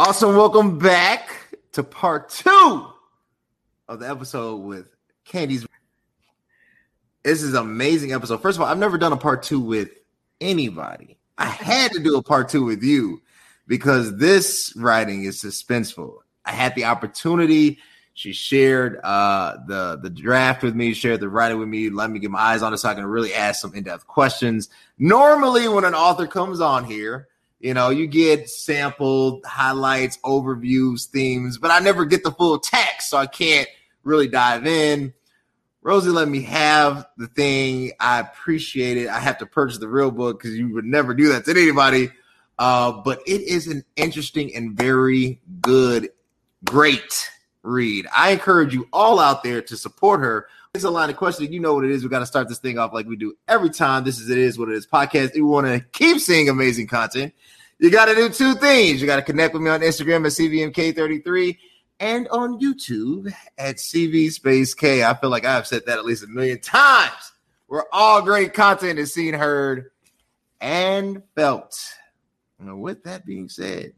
Awesome. Welcome back to part two of the episode with Candies. This is amazing episode. First of all, I've never done a part two with anybody. I had to do a part two with you because this writing is suspenseful. I had the opportunity. She shared uh, the the draft with me, shared the writing with me, let me get my eyes on it so I can really ask some in depth questions. Normally, when an author comes on here, you know, you get sampled highlights, overviews, themes, but I never get the full text, so I can't really dive in. Rosie let me have the thing. I appreciate it. I have to purchase the real book because you would never do that to anybody. Uh, but it is an interesting and very good, great read. I encourage you all out there to support her. It's a line of questioning. You know what it is. We got to start this thing off like we do every time. This is it is what it is podcast. If you want to keep seeing amazing content, you got to do two things. You got to connect with me on Instagram at CVMK33 and on YouTube at CV Space K. I feel like I've said that at least a million times. Where all great content is seen, heard, and felt. And with that being said,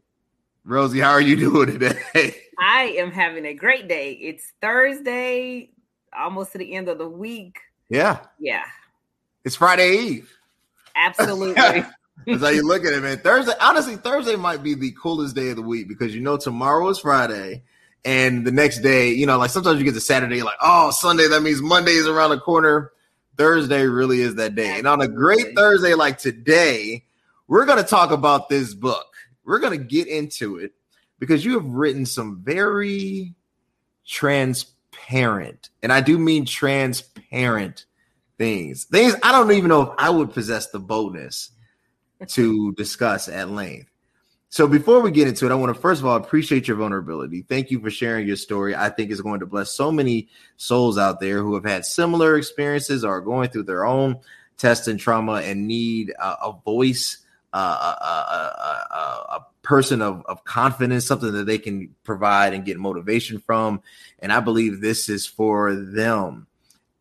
Rosie, how are you doing today? I am having a great day. It's Thursday, almost to the end of the week. Yeah. Yeah. It's Friday Eve. Absolutely. That's how you look at it, man. Thursday, honestly, Thursday might be the coolest day of the week because you know tomorrow is Friday, and the next day, you know, like sometimes you get to Saturday, like oh Sunday, that means Monday is around the corner. Thursday really is that day, and on a great Thursday like today, we're gonna talk about this book. We're gonna get into it because you have written some very transparent, and I do mean transparent things. Things I don't even know if I would possess the boldness to discuss at length. So before we get into it, I want to first of all appreciate your vulnerability. Thank you for sharing your story. I think it's going to bless so many souls out there who have had similar experiences or are going through their own test and trauma and need a, a voice, uh, a, a, a, person of, of confidence, something that they can provide and get motivation from. And I believe this is for them.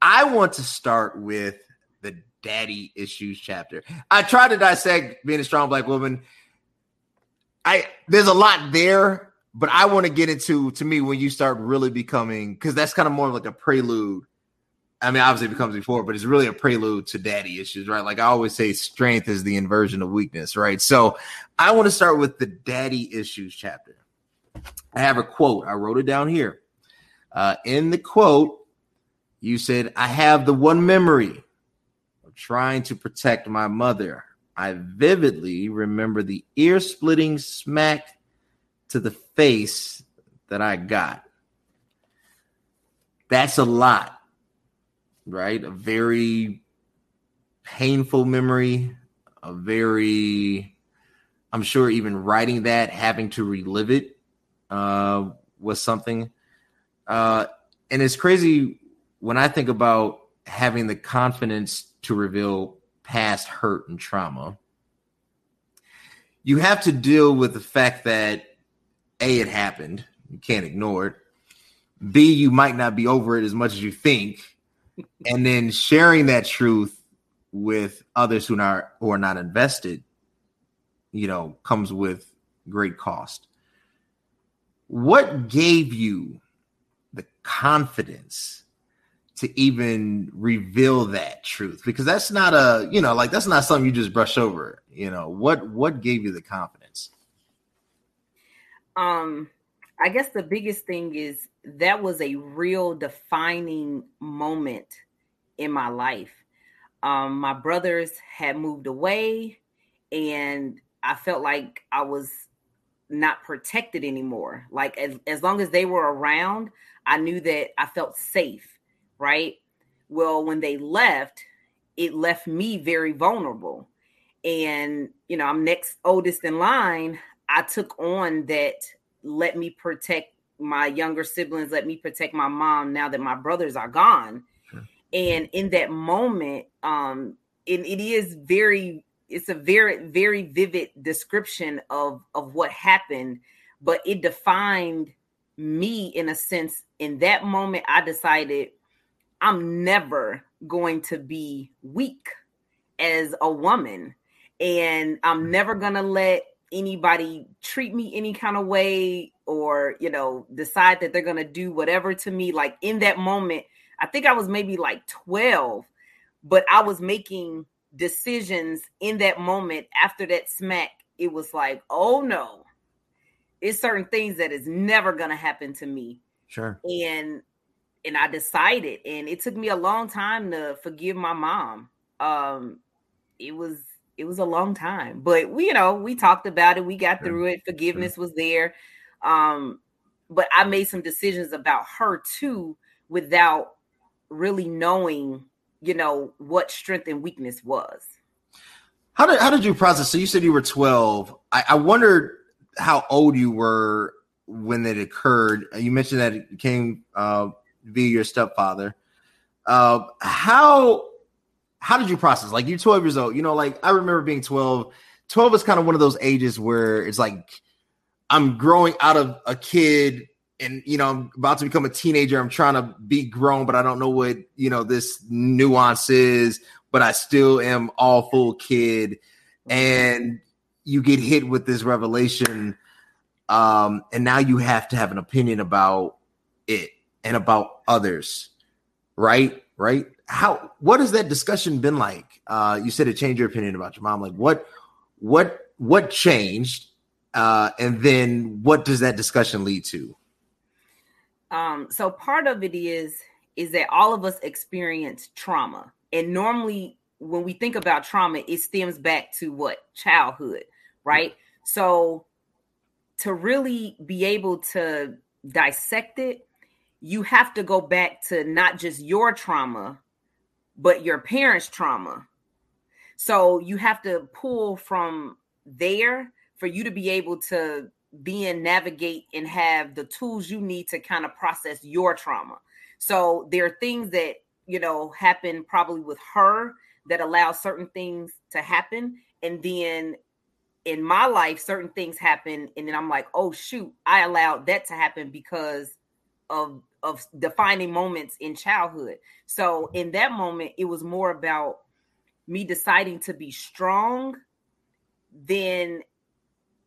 I want to start with the daddy issues chapter. I tried to dissect being a strong black woman I there's a lot there, but I want to get into to me when you start really becoming because that's kind of more like a prelude. I mean, obviously it becomes before, but it's really a prelude to daddy issues, right? Like I always say, strength is the inversion of weakness, right? So I want to start with the daddy issues chapter. I have a quote. I wrote it down here. Uh, in the quote, you said, I have the one memory of trying to protect my mother. I vividly remember the ear splitting smack to the face that I got. That's a lot, right? A very painful memory, a very, I'm sure even writing that, having to relive it uh, was something. Uh, and it's crazy when I think about having the confidence to reveal past hurt and trauma, you have to deal with the fact that A, it happened. You can't ignore it. B, you might not be over it as much as you think. And then sharing that truth with others who are who are not invested, you know, comes with great cost. What gave you the confidence to even reveal that truth? Because that's not a you know like that's not something you just brush over you know. What what gave you the confidence? Um i guess the biggest thing is that was a real defining moment in my life um my brothers had moved away and i felt like i was not protected anymore like as, as long as they were around i knew that i felt safe right? Well, when they left, it left me very vulnerable. And, you know, I'm next oldest in line. I took on that, let me protect my younger siblings, let me protect my mom now that my brothers are gone. Sure. And in that moment, um, it, it is very, it's a very, very vivid description of of what happened, but it defined me in a sense. In that moment, I decided I'm never going to be weak as a woman. And I'm never going to let anybody treat me any kind of way or you know decide that they're gonna do whatever to me like in that moment i think i was maybe like 12 but i was making decisions in that moment after that smack it was like oh no. It's certain things that is never gonna happen to me. Sure. And and i decided and it took me a long time to forgive my mom. Um it was it was a long time but we you know we talked about it we got through it forgiveness was there um but i made some decisions about her too without really knowing you know what strength and weakness was. How did how did you process so you said you were 12 i, I wondered how old you were when it occurred you mentioned that it came uh, via your stepfather uh, how how did you process? Like you're 12 years old, you know, like I remember being 12. 12 is kind of one of those ages where it's like I'm growing out of a kid and you know, I'm about to become a teenager. I'm trying to be grown, but I don't know what you know this nuance is, but I still am all full kid. And you get hit with this revelation. Um, and now you have to have an opinion about it and about others, right? Right how what has that discussion been like? Uh, you said it changed your opinion about your mom. Like what what what changed? Uh, and then what does that discussion lead to? Um, so part of it is is that all of us experience trauma. And normally when we think about trauma, it stems back to what? Childhood, right? So to really be able to dissect it, you have to go back to not just your trauma, but your parents' trauma. So you have to pull from there for you to be able to and navigate and have the tools you need to kind of process your trauma. So there are things that, you know, happen probably with her that allow certain things to happen. And then in my life, certain things happen. And then I'm like, oh, shoot, I allowed that to happen because of of defining moments in childhood. So in that moment, it was more about me deciding to be strong than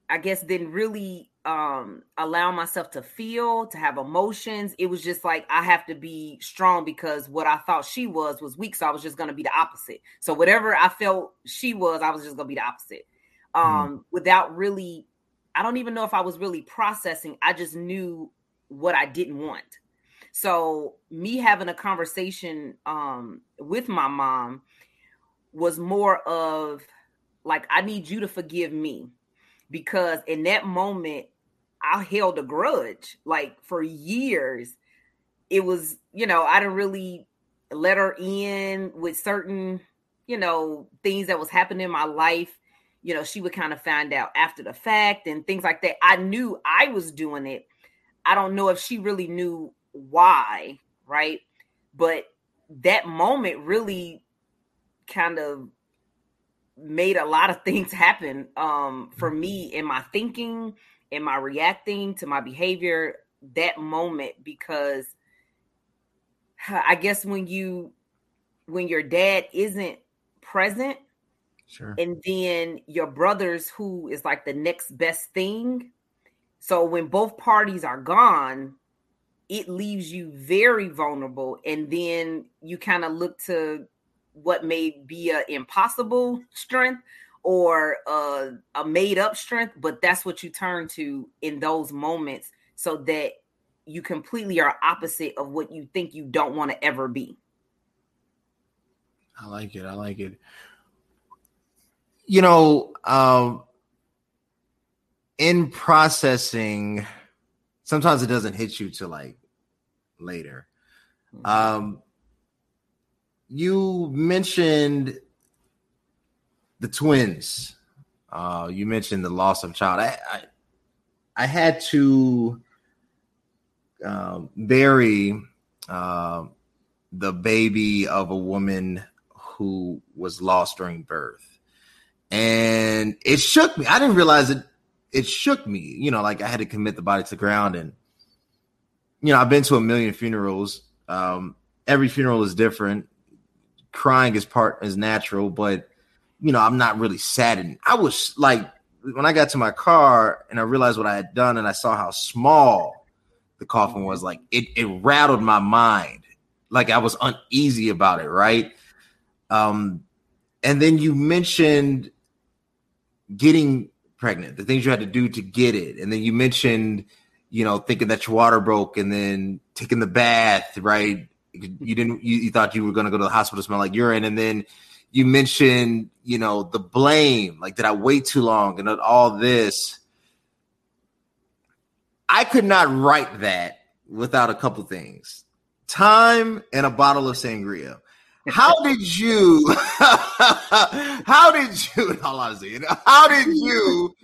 I guess then really um allow myself to feel, to have emotions. It was just like I have to be strong because what I thought she was was weak. So I was just gonna be the opposite. So whatever I felt she was, I was just gonna be the opposite. Um, mm-hmm. without really, I don't even know if I was really processing. I just knew what I didn't want. So me having a conversation um, with my mom was more of like, I need you to forgive me because in that moment I held a grudge like for years. It was, you know, I didn't really let her in with certain, you know, things that was happening in my life. You know, she would kind of find out after the fact and things like that. I knew I was doing it. I don't know if she really knew why, right? But that moment really kind of made a lot of things happen um, for me in my thinking, in my reacting to my behavior that moment because I guess when you when your dad isn't present sure and then your brothers who is like the next best thing so when both parties are gone it leaves you very vulnerable and then you kind of look to what may be a impossible strength or a, a made up strength but that's what you turn to in those moments so that you completely are opposite of what you think you don't want to ever be. I like it i like it. You know um in processing sometimes it doesn't hit you to like later. Mm-hmm. Um, you mentioned the twins. Uh, you mentioned the loss of child. I I, I had to uh, bury uh, the baby of a woman who was lost during birth, and it shook me. I didn't realize it. It shook me. You know, like I had to commit the body to the ground and you know, I've been to a million funerals. Um, every funeral is different. Crying is part is natural, but you know, I'm not really saddened. I was like when I got to my car and I realized what I had done and I saw how small the coffin was, like it it rattled my mind. Like I was uneasy about it, right? Um, and then you mentioned getting pregnant, the things you had to do to get it, and then you mentioned, you know, thinking that your water broke, and then taking the bath, right? You didn't, you, you thought you were going to go to the hospital, smell like urine, and then you mentioned, you know, the blame, like did I wait too long, and all this. I could not write that without a couple things time and a bottle of sangria how did you how did you how did you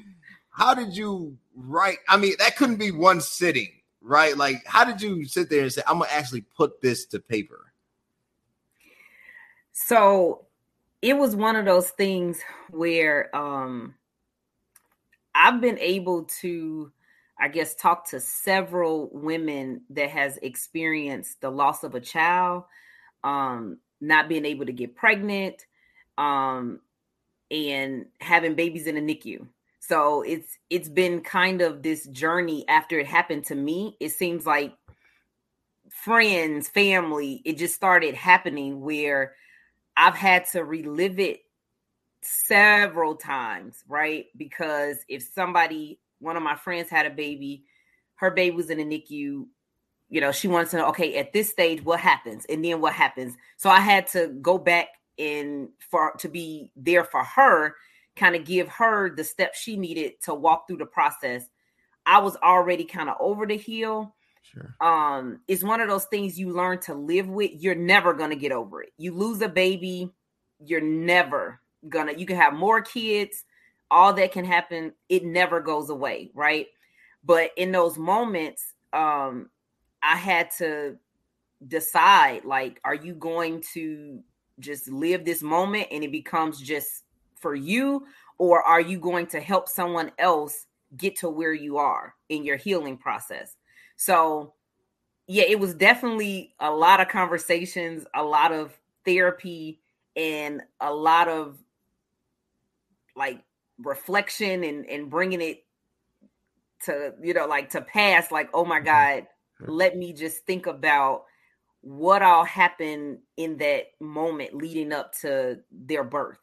how did you write i mean that couldn't be one sitting right? Like how did you sit there and say i'm gonna actually put this to paper so it was one of those things where um i've been able to i guess talk to several women that has experienced the loss of a child um not being able to get pregnant, um, and having babies in a NICU. So it's it's been kind of this journey after it happened to me. It seems like friends, family, it just started happening where I've had to relive it several times, right? Because if somebody, one of my friends had a baby, her baby was in a NICU, you know, she wants to know, okay, at this stage, what happens? And then what happens? So I had to go back and for to be there for her, kind of give her the steps she needed to walk through the process. I was already kind of over the hill. Sure. Um, it's one of those things you learn to live with. You're never gonna get over it. You lose a baby, you're never gonna, you can have more kids, all that can happen, it never goes away, right? But in those moments, um, I had to decide like, are you going to just live this moment and it becomes just for you, or are you going to help someone else get to where you are in your healing process? So, yeah, it was definitely a lot of conversations, a lot of therapy, and a lot of like reflection and and bringing it to you know like to pass like oh my god let me just think about what all happened in that moment leading up to their birth.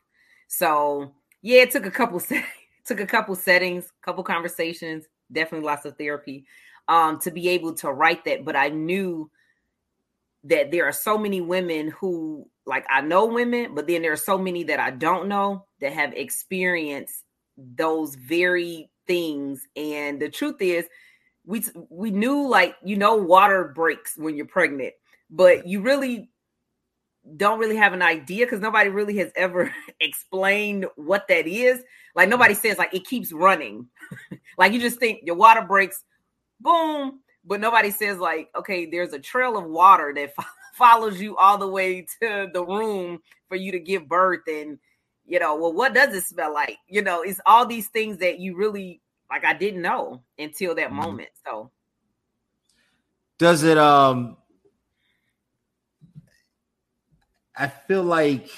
So yeah, it took a couple took a couple settings, couple conversations, definitely lots of therapy um, to be able to write that. But I knew that there are so many women who like I know women, but then there are so many that I don't know that have experienced those very things. And the truth is, we we knew like you know water breaks when you're pregnant, but you really don't really have an idea because nobody really has ever explained what that is. Like nobody mm. says like it keeps running. like you just think your water breaks, boom, but nobody says like okay, there's a trail of water that follows you all the way to the room for you to give birth and you know, well what does it smell like? You know, it's all these things that you really like I didn't know until that mm-hmm. moment. So does it um I feel like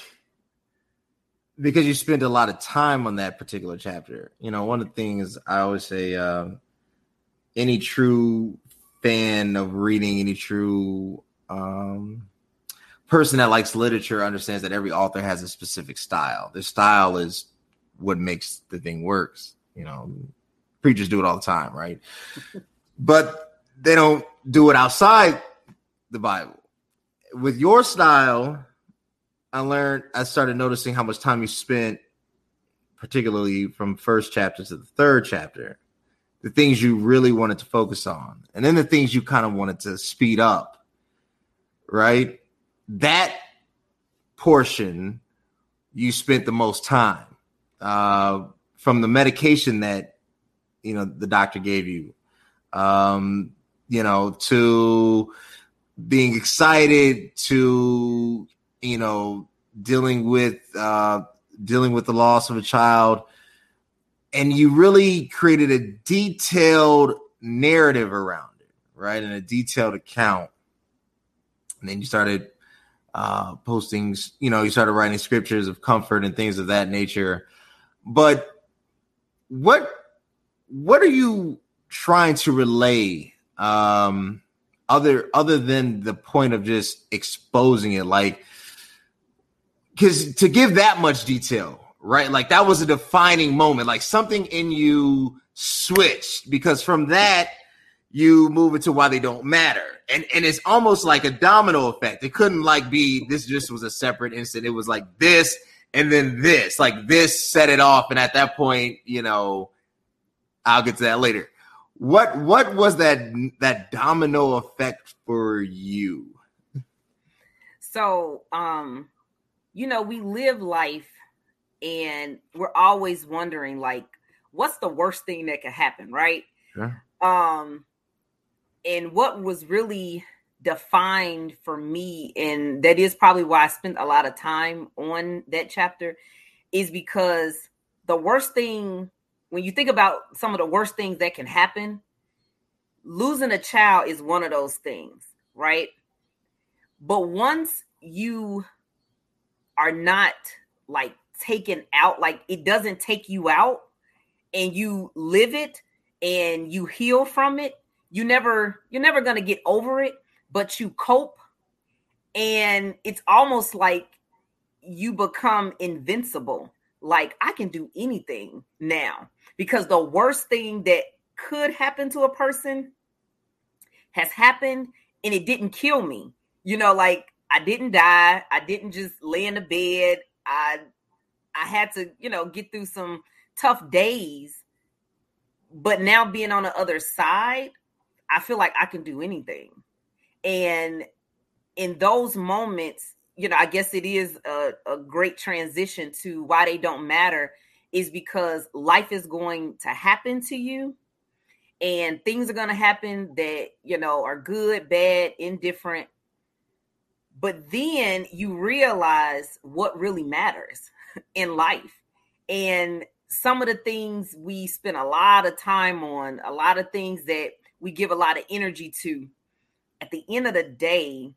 because you spend a lot of time on that particular chapter, you know, one of the things I always say, uh, any true fan of reading, any true um, person that likes literature understands that every author has a specific style. Their style is what makes the thing works. You know, preachers do it all the time, right? but they don't do it outside the Bible. With your style, I learned I started noticing how much time you spent, particularly from first chapter to the third chapter, the things you really wanted to focus on, and then the things you kind of wanted to speed up, right? That portion you spent the most time. Uh, from the medication that you know the doctor gave you um you know to being excited to you know dealing with uh dealing with the loss of a child. And you really created a detailed narrative around it right? And a detailed account. And then you started uh posting you know you started writing scriptures of comfort and things of that nature. But what what are you trying to relay um other other than the point of just exposing it? Like because to give that much detail right? Like that was a defining moment. Like something in you switched because from that you move into why they don't matter. And and it's almost like a domino effect. It couldn't like be this just was a separate incident. It was like this and then this. Like this set it off. And at that point you know i'll get to that later what what was that that domino effect for you? So, um, you know, we live life and we're always wondering like what's the worst thing that could happen, right? Sure. Um and what was really defined for me and that is probably why I spent a lot of time on that chapter is because the worst thing when you think about some of the worst things that can happen, losing a child is one of those things, right? But once you are not like taken out, like it doesn't take you out and you live it and you heal from it, you never you're never going to get over it, but you cope and it's almost like you become invincible. Like I can do anything now because the worst thing that could happen to a person has happened and it didn't kill me. You know, like I didn't die. I didn't just lay in the bed. I I had to, you know, get through some tough days. But now being on the other side, I feel like I can do anything. And in those moments, you know, I guess it is a, a great transition to why they don't matter is because life is going to happen to you and things are going to happen that, you know, are good, bad, indifferent. But then you realize what really matters in life. And some of the things we spend a lot of time on, a lot of things that we give a lot of energy to, at the end of the day,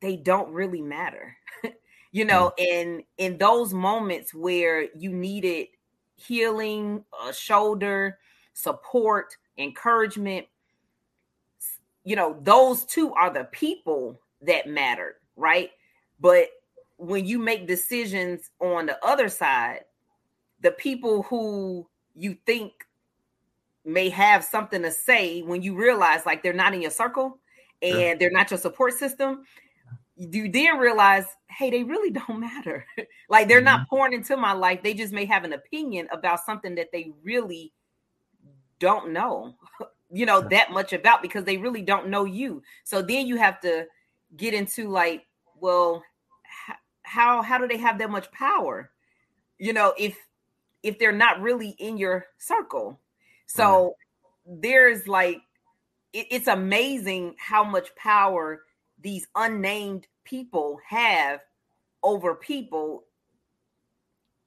they don't really matter. you know, mm. and in those moments where you needed healing, a shoulder, support, encouragement, you know, those two are the people that mattered, right? But when you make decisions on the other side, the people who you think may have something to say when you realize like they're not in your circle and sure. they're not your support system, you then realize, hey, they really don't matter. like they're mm-hmm. not pouring into my life. They just may have an opinion about something that they really don't know, you know, that much about because they really don't know you. So then you have to get into like, well, how how do they have that much power? You know, if if they're not really in your circle. So right. there's like it, it's amazing how much power these unnamed people have over people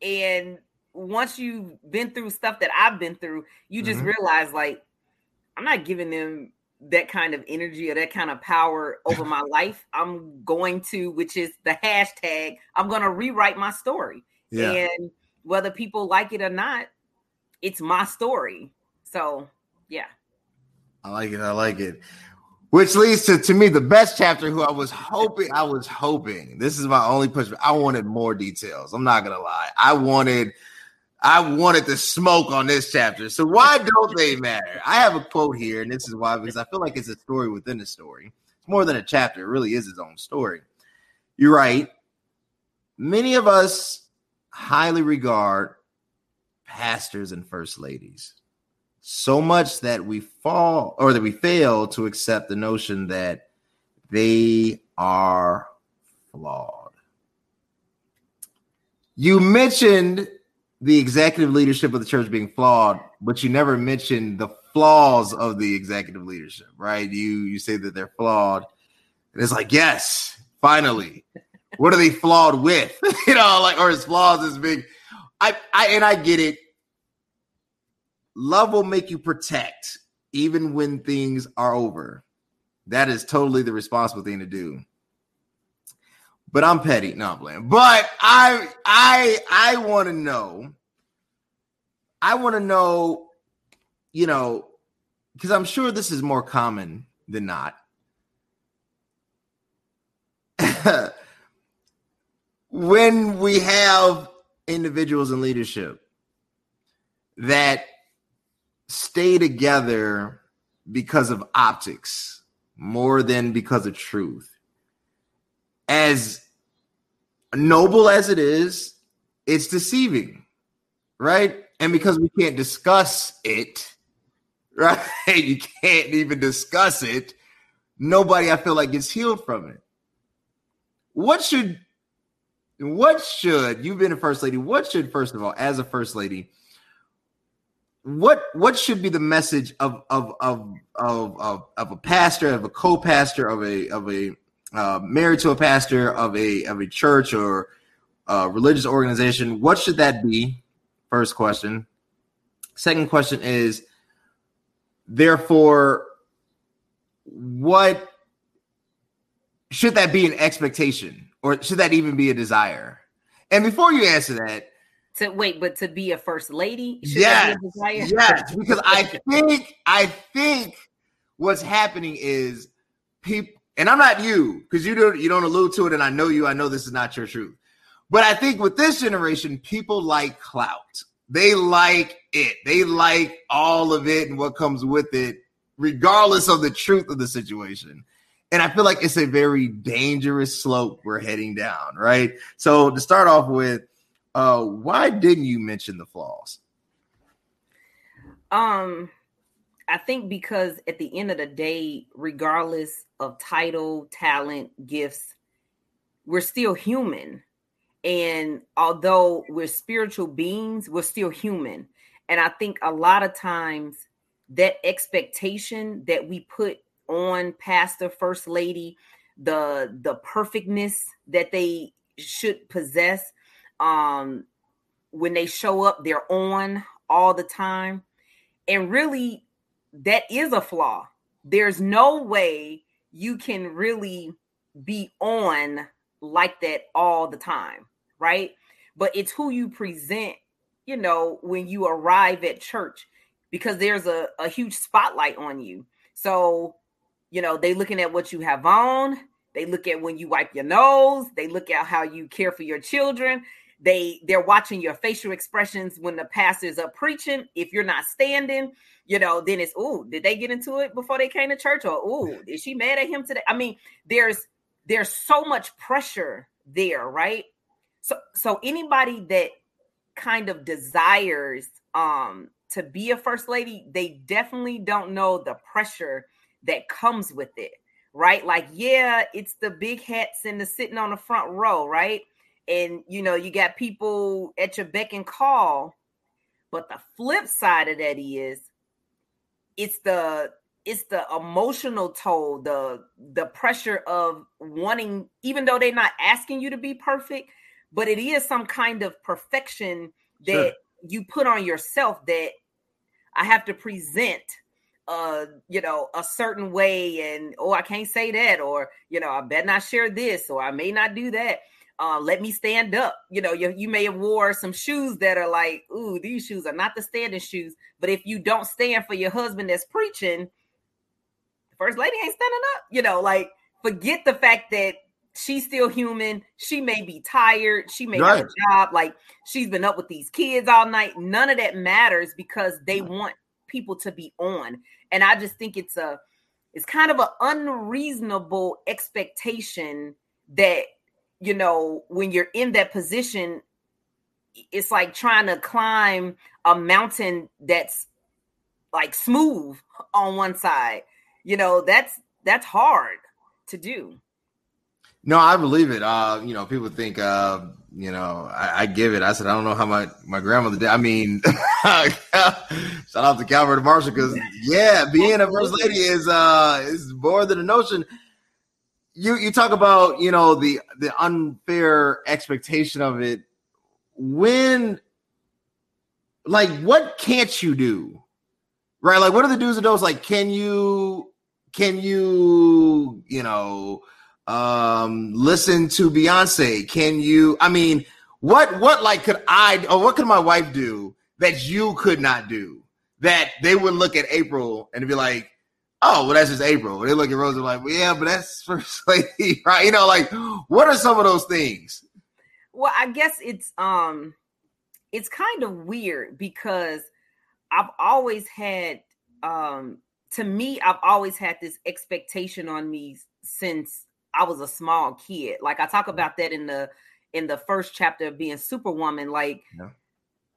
and once you've been through stuff that I've been through, you just mm-hmm. realize like I'm not giving them that kind of energy or that kind of power over my life. I'm going to, which is the hashtag, I'm going to rewrite my story. Yeah. And whether people like it or not, it's my story. So, yeah. I like it. I like it. Which leads to, to me the best chapter who I was hoping I was hoping. This is my only push. I wanted more details. I'm not gonna lie. I wanted I wanted to smoke on this chapter. So why don't they matter? I have a quote here, and this is why because I feel like it's a story within a story. It's more than a chapter; it really is its own story. You're right. Many of us highly regard pastors and first ladies so much that we fall or that we fail to accept the notion that they are flawed. You mentioned the executive leadership of the church being flawed, but you never mentioned the flaws of the executive leadership, right? You you say that they're flawed, and it's like, yes, finally. what are they flawed with? you know, like or is flaws as big. I I and I get it. Love will make you protect even when things are over. That is totally the responsible thing to do but I'm petty. No, I'm playing. But I I I want to know I want to know, you know, because I'm sure this is more common than not. when we have individuals in leadership that stay together because of optics more than because of truth. As noble as it is, it's deceiving, right? And because we can't discuss it, right? You can't even discuss it. Nobody, I feel like, gets healed from it. What should, what should, you've been a first lady, what should, first of all, as a first lady, what what should be the message of of of of of, of a pastor, of a co-pastor, of a of a uh, married to a pastor of a of a church or a religious organization? What should that be? First question. Second question is, therefore, what should that be an expectation, or should that even be a desire? And before you answer that, to wait, but to be a first lady, yes, yes, because I think I think what's happening is people, and I'm not you because you don't you don't allude to it, and I know you. I know this is not your truth, but I think with this generation, people like clout. They like it. They like all of it and what comes with it, regardless of the truth of the situation. And I feel like it's a very dangerous slope we're heading down, right? So to start off with, uh, why didn't you mention the flaws? Um, I think because at the end of the day, regardless of title, talent, gifts, we're still human. And although we're spiritual beings, we're still human. And I think a lot of times that expectation that we put on pastor, first lady, the the perfectness that they should possess um when they show up they're on all the time. And really that is a flaw. There's no way you can really be on like that all the time right? But it's who you present you know when you arrive at church because there's a, a huge spotlight on you. So you know they looking at what you have on. They look at when you wipe your nose. They look at how you care for your children they they're watching your facial expressions when the pastors are preaching. If you're not standing, you know, then it's oh, did they get into it before they came to church? Or oh, is she mad at him today? I mean, there's there's so much pressure there, right? So so anybody that kind of desires um to be a first lady, they definitely don't know the pressure that comes with it, right? Like, yeah, it's the big hats and the sitting on the front row, right? And you know you got people at your beck and call but the flip side of that is it's the it's the emotional toll the the pressure of wanting even though they're not asking you to be perfect but it is some kind of perfection that sure. you put on yourself that i have to present uh you know a certain way and oh i can't say that or you know i better not share this or i may not do that uh, let me stand up. You know, you, you may have wore some shoes that are like, ooh, these shoes are not the standing shoes. But if you don't stand for your husband that's preaching, the first lady ain't standing up. You know, like forget the fact that she's still human. She may be tired. She may right. have a job. Like she's been up with these kids all night. None of that matters because they want people to be on. And I just think it's a it's kind of an unreasonable expectation that you know, when you're in that position, it's like trying to climb a mountain that's like smooth on one side. You know, that's that's hard to do. No, I believe it. Uh, you know, people think uh, you know, I, I, give it. I said, I don't know how my, my grandmother did. I mean, shout out to Calvert Marshall because yeah, being a first lady is uh is more than a notion you you talk about you know the the unfair expectation of it. When like what can't you do? Right? Like what are the do's and don'ts? Like can you can you you know um listen to Beyoncé? Can you i mean what what like could i or what could my wife do that you could not do that they would look at April and be like, oh, well, that's just April. They look at Rose and like, well, yeah, but that's first lady, right? You know, like, what are some of those things? Well, I guess it's um, it's kind of weird because I've always had um, to me, I've always had this expectation on me since I was a small kid. Like I talk about that in the in the first chapter of being Superwoman. Like yeah.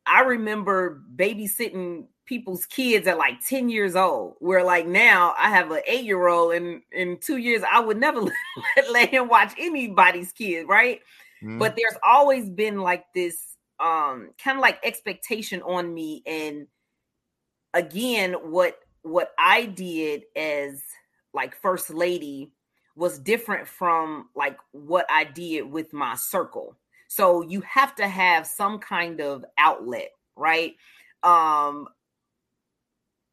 I remember babysitting people's kids at like 10 years old where like now i have an eight year old and in two years i would never let, let him watch anybody's kid right mm. but there's always been like this um kind of like expectation on me and again what what i did as like first lady was different from like what i did with my circle so you have to have some kind of outlet right um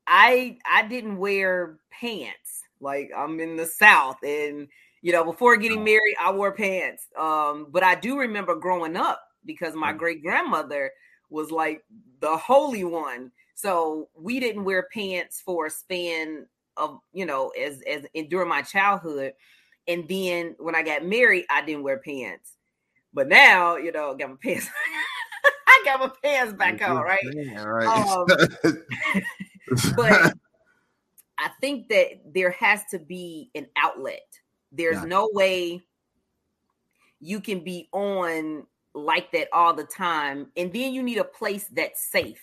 I I didn't wear pants. Like I'm in the South, and you know, before getting married, I wore pants. Um, but I do remember growing up because my mm. great grandmother was like the holy one. So we didn't wear pants for a span of you know as as in, during my childhood, and then when I got married, I didn't wear pants. But now, you know, I got my pants. I got my pants back on, right? Yeah, right. Um, but I think that there has to be an outlet. There's yeah. no way you can be on like that all the time. And then you need a place that's safe.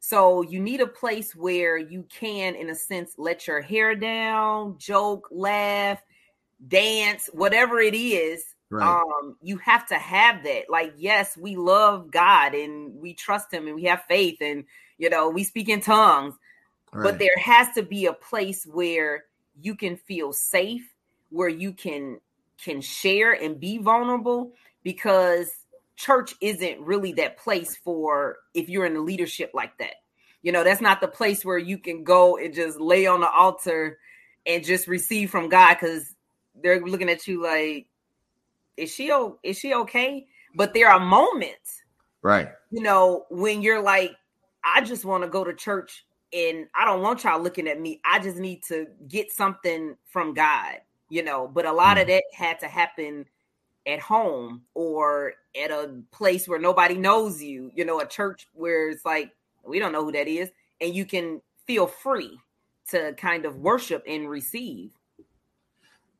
So you need a place where you can, in a sense, let your hair down, joke, laugh, dance, whatever it is. Right. Um, you have to have that. Like, yes, we love God and we trust Him and we have faith and you know we speak in tongues, Right. But there has to be a place where you can feel safe, where you can can share and be vulnerable because church isn't really that place for if you're in a leadership like that. You know, that's not the place where you can go and just lay on the altar and just receive from God because they're looking at you like, is she is she okay? But there are moments, right? You know, when you're like, I just want to go to church and I don't want y'all looking at me. I just need to get something from God, you know. But a lot mm. of that had to happen at home or at a place where nobody knows you, you know, a church where it's like we don't know who that is, and you can feel free to kind of worship and receive.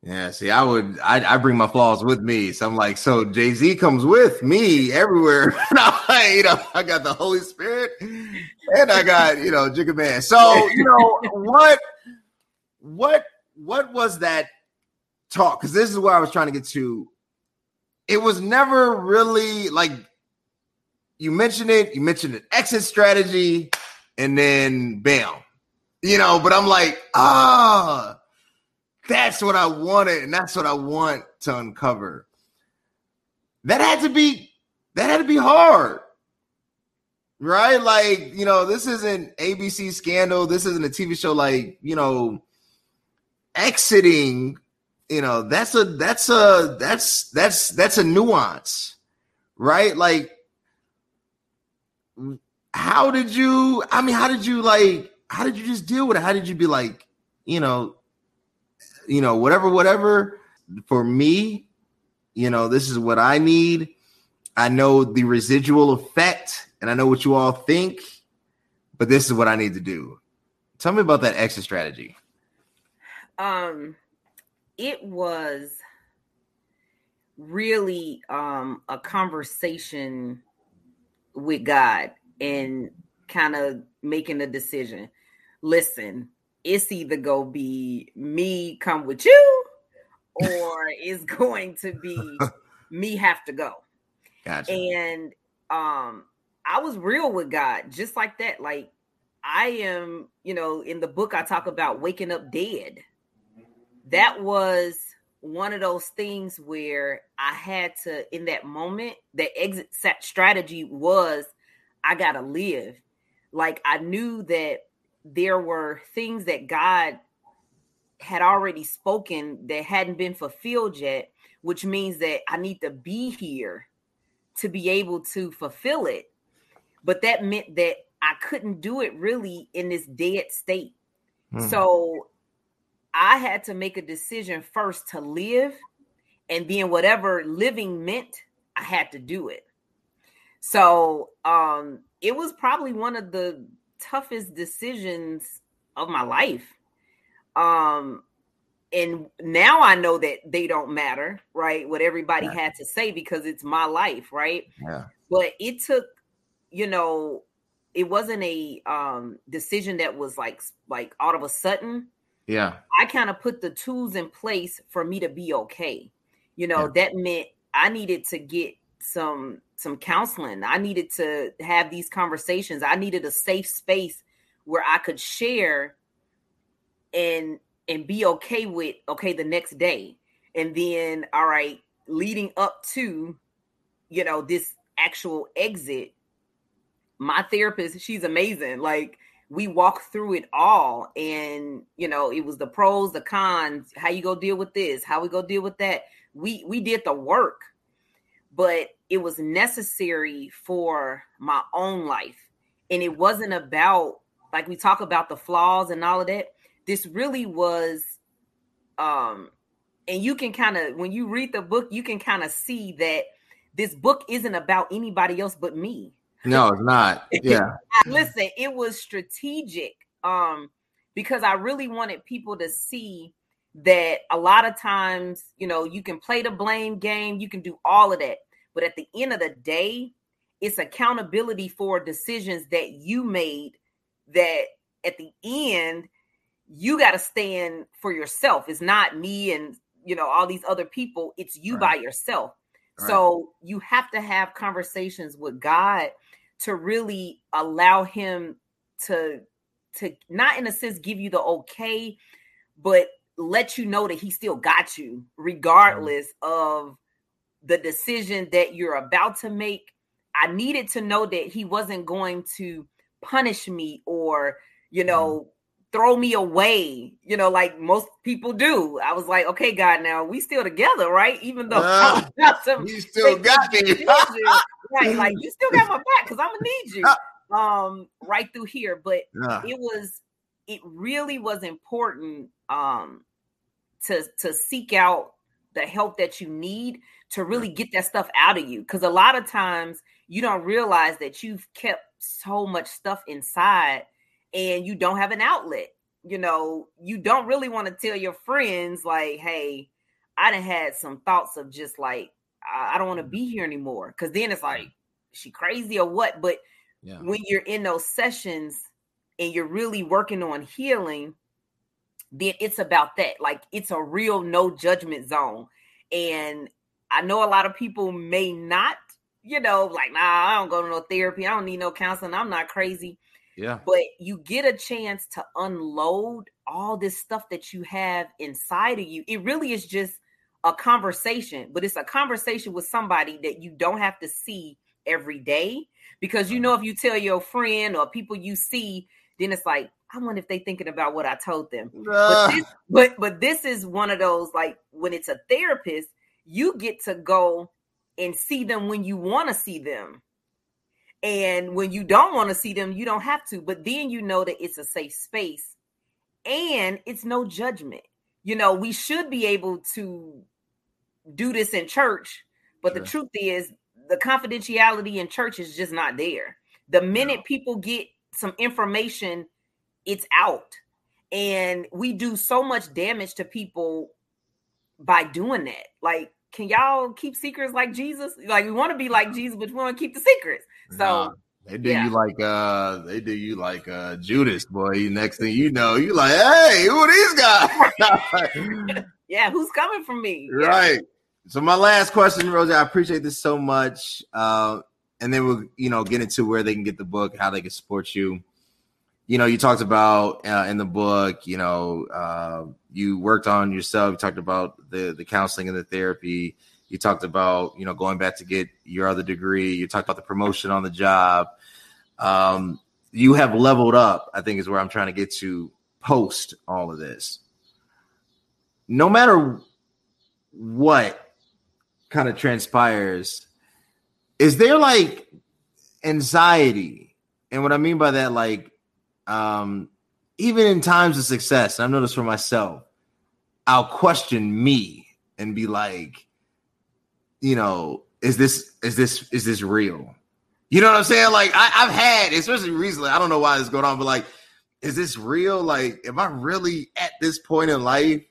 Yeah, see, I would, I, I bring my flaws with me. So I'm like, so Jay Z comes with me everywhere. I, you know, I got the Holy Spirit, and I got you know Jigga Man. So you know what, what, what was that talk? Because this is where I was trying to get to. It was never really like you mentioned it. You mentioned an exit strategy, and then bam, you know. But I'm like, ah that's what I wanted, and that's what I want to uncover. That had to be that had to be hard. Right? Like, you know, this isn't ABC scandal. This isn't a TV show like, you know, exiting, you know, that's a that's a that's that's that's a nuance. Right? Like how did you I mean, how did you like how did you just deal with it? How did you be like, you know, you know, whatever, whatever. For me, you know, this is what I need. I know the residual effect and I know what you all think, but this is what I need to do. Tell me about that exit strategy. Um, it was really um a conversation with God and kind of making a decision. Listen, it's either go be me come with you or it's going to be me have to go. Gotcha. And um I was real with God just like that. Like I am, you know, in the book I talk about waking up dead. That was one of those things where I had to in that moment, the exit strategy was I got to live. Like I knew that there were things that God had already spoken that hadn't been fulfilled yet, which means that I need to be here to be able to fulfill it. But that meant that I couldn't do it really in this dead state. Hmm. So I had to make a decision first to live, and then whatever living meant, I had to do it. So um, it was probably one of the toughest decisions of my life. Um, and now I know that they don't matter, right? What everybody had to say because it's my life, right? Yeah. But it took, you know, it wasn't a um decision that was like like all of a sudden. Yeah. I kind of put the tools in place for me to be okay. You know, yeah. that meant I needed to get some some counseling. I needed to have these conversations. I needed a safe space where I could share and and be okay with okay the next day. And then all right, leading up to you know this actual exit, my therapist, she's amazing. Like we walked through it all and you know it was the pros the cons how you go deal with this how we go deal with that we we did the work but it was necessary for my own life. And it wasn't about, like we talk about the flaws and all of that. This really was, um, and you can kind of, when you read the book, you can kind of see that this book isn't about anybody else but me. No, it's not. Yeah. Listen, it was strategic. Um, because I really wanted people to see that a lot of times, you know, you can play the blame game, you can do all of that. But at the end of the day, it's accountability for decisions that you made that at the end you got to stand for yourself. It's not me and you know all these other people, it's you right. by yourself. Right. So you have to have conversations with God to really allow him to to not in a sense give you the okay, but let you know that he still got you regardless of the decision that you're about to make. I needed to know that he wasn't going to punish me or, you know, mm. throw me away, you know, like most people do. I was like, okay, God, now we still together, right? Even though uh, you still got me. right, like you still got my back because I'm gonna need you um right through here. But uh. it was it really was important um to to seek out the help that you need to really get that stuff out of you. Because a lot of times you don't realize that you've kept so much stuff inside and you don't have an outlet. You know, you don't really want to tell your friends, like, hey, I done had some thoughts of just like, I, I don't want to mm-hmm. be here anymore. Cause then it's like, she crazy or what? But yeah. when you're in those sessions and you're really working on healing, then it's about that. Like it's a real no judgment zone. And I know a lot of people may not, you know, like, nah, I don't go to no therapy. I don't need no counseling. I'm not crazy. Yeah. But you get a chance to unload all this stuff that you have inside of you. It really is just a conversation, but it's a conversation with somebody that you don't have to see every day because you know if you tell your friend or people you see, then it's like, I wonder if they thinking about what I told them. Uh. But, this, but but this is one of those like when it's a therapist, you get to go and see them when you want to see them. And when you don't want to see them, you don't have to. But then you know that it's a safe space and it's no judgment. You know, we should be able to do this in church, but sure. the truth is, the confidentiality in church is just not there. The minute people get some information, it's out. And we do so much damage to people by doing that. Like can y'all keep secrets like Jesus? Like we want to be like Jesus, but we want to keep the secrets. So nah, they do yeah. you like uh they do you like uh Judas, boy. Next thing you know, you like, hey, who are these guys? yeah, who's coming from me? Right. Yeah. So my last question, Rosie, I appreciate this so much. Uh, and then we'll, you know, get into where they can get the book, how they can support you you know, you talked about uh, in the book, you know, uh, you worked on yourself. You talked about the the counseling and the therapy. You talked about you know going back to get your other degree. You talked about the promotion on the job. Um, you have leveled up. I think is where I'm trying to get to post all of this. No matter what kind of transpires, is there like anxiety and what I mean by that, like, um, even in times of success, I've noticed for myself, I'll question me and be like, you know, is this is this is this real? You know what I'm saying? Like I, have had, especially recently, I don't know why this going on, but like, is this real? Like, am I really at this point in life?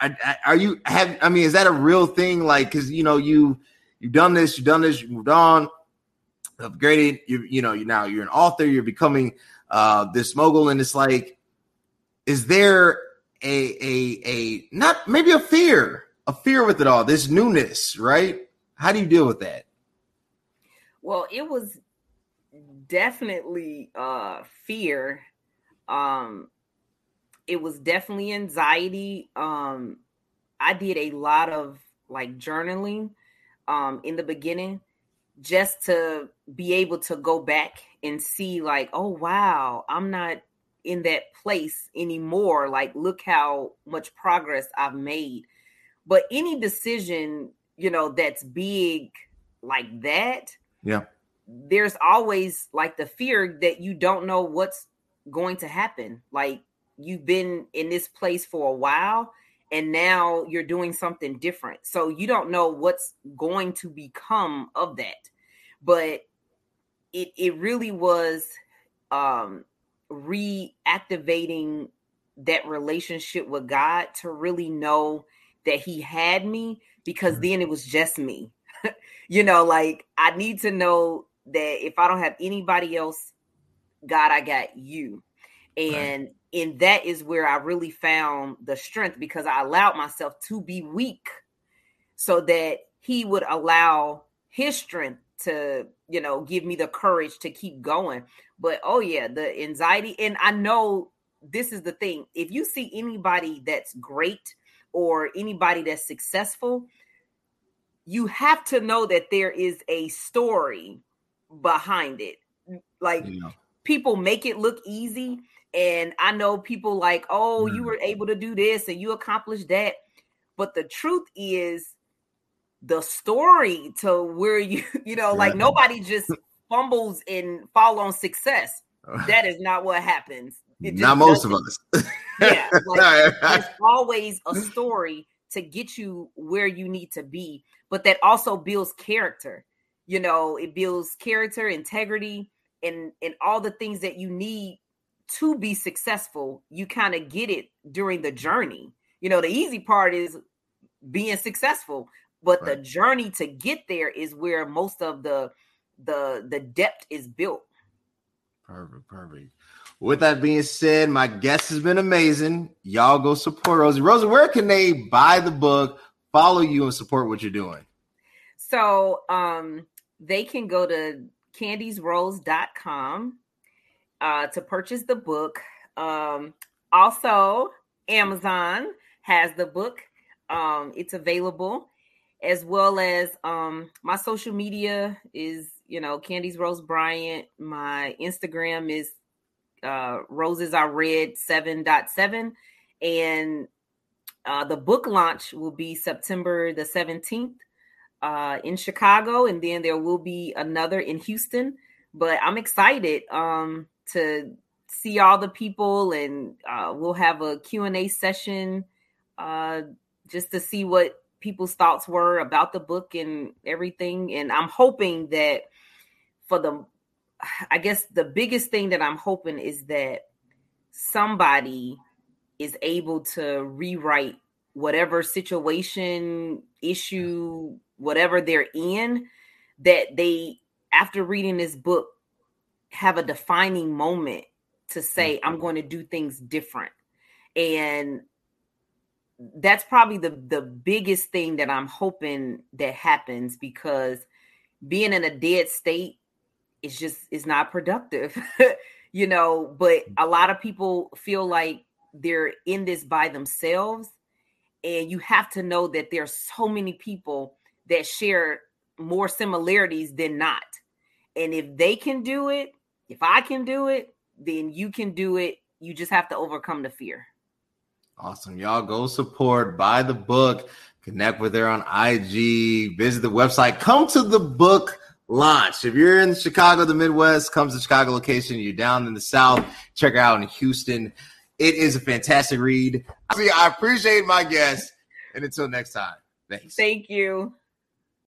I, I, are you have? I mean, is that a real thing? Like, because you know, you you've done this, you've done this, you moved on, upgraded. You you know, you now you're an author, you're becoming uh this mogul, and it's like, is there a a a not maybe a fear, a fear with it all, this newness, right? How do you deal with that? Well, it was definitely uh fear. Um it was definitely anxiety. Um I did a lot of like journaling um in the beginning just to be able to go back and see like oh wow i'm not in that place anymore like look how much progress i've made. But any decision you know that's big like that yeah. there's always like the fear that you don't know what's going to happen. Like you've been in this place for a while and now you're doing something different. So you don't know what's going to become of that. But it it really was um reactivating that relationship with God to really know that he had me because mm-hmm. then it was just me. you know, like I need to know that if I don't have anybody else, God, I got you. And right. and that is where I really found the strength because I allowed myself to be weak so that he would allow his strength to you know give me the courage to keep going. But oh yeah the anxiety and i know this is the thing if you see anybody that's great or anybody that's successful you have to know that there is a story behind it. Mm, like yeah. people make it look easy and i know people like oh you mm-hmm. were able to do this and you accomplished that. But the truth is the story to where you you know like nobody just fumbles and fall on success. That is not what happens. Not most of us. Yeah like, there's always a story to get you where you need to be but that also builds character you know it builds character integrity and and all the things that you need to be successful you kind of get it during the journey. You know the easy part is being successful but right. the journey to get there is where most of the the the depth is built. Perfect perfect. With that being said my guest has been amazing. Y'all go support rosie. Rosie where can they buy the book follow you and support what you're doing? So um they can go to candiesrose.com uh to purchase the book. Um also amazon has the book. Um it's available as well as um, my social media is you know Candies Rose Bryant. My Instagram is uh, Roses Are Red 7.7. And uh, the book launch will be September the 17th uh, in Chicago. And then there will be another in Houston. But I'm excited um, to see all the people and uh, we'll have a Q&A session uh, just to see what people's thoughts were about the book and everything. And I'm hoping that for the, I guess the biggest thing that I'm hoping is that somebody is able to rewrite whatever situation, issue, whatever they're in, that they, after reading this book, have a defining moment to say, mm-hmm. I'm going to do things different. And that's probably the the biggest thing that I'm hoping that happens because being in a dead state is just is not productive. you know, but a mm-hmm. lot of people feel like they're in this by themselves and you have to know that there's so many people that share more similarities than not. And if they can do it, if I can do it, then you can do it. You just have to overcome the fear. Awesome. Y'all go support, buy the book, connect with her on IG, visit the website, come to the book launch. If you're in Chicago, the Midwest, comes to Chicago location, you're down in the South, check her out in Houston. It is a fantastic read. I appreciate my guest. And until next time, thanks. Thank you.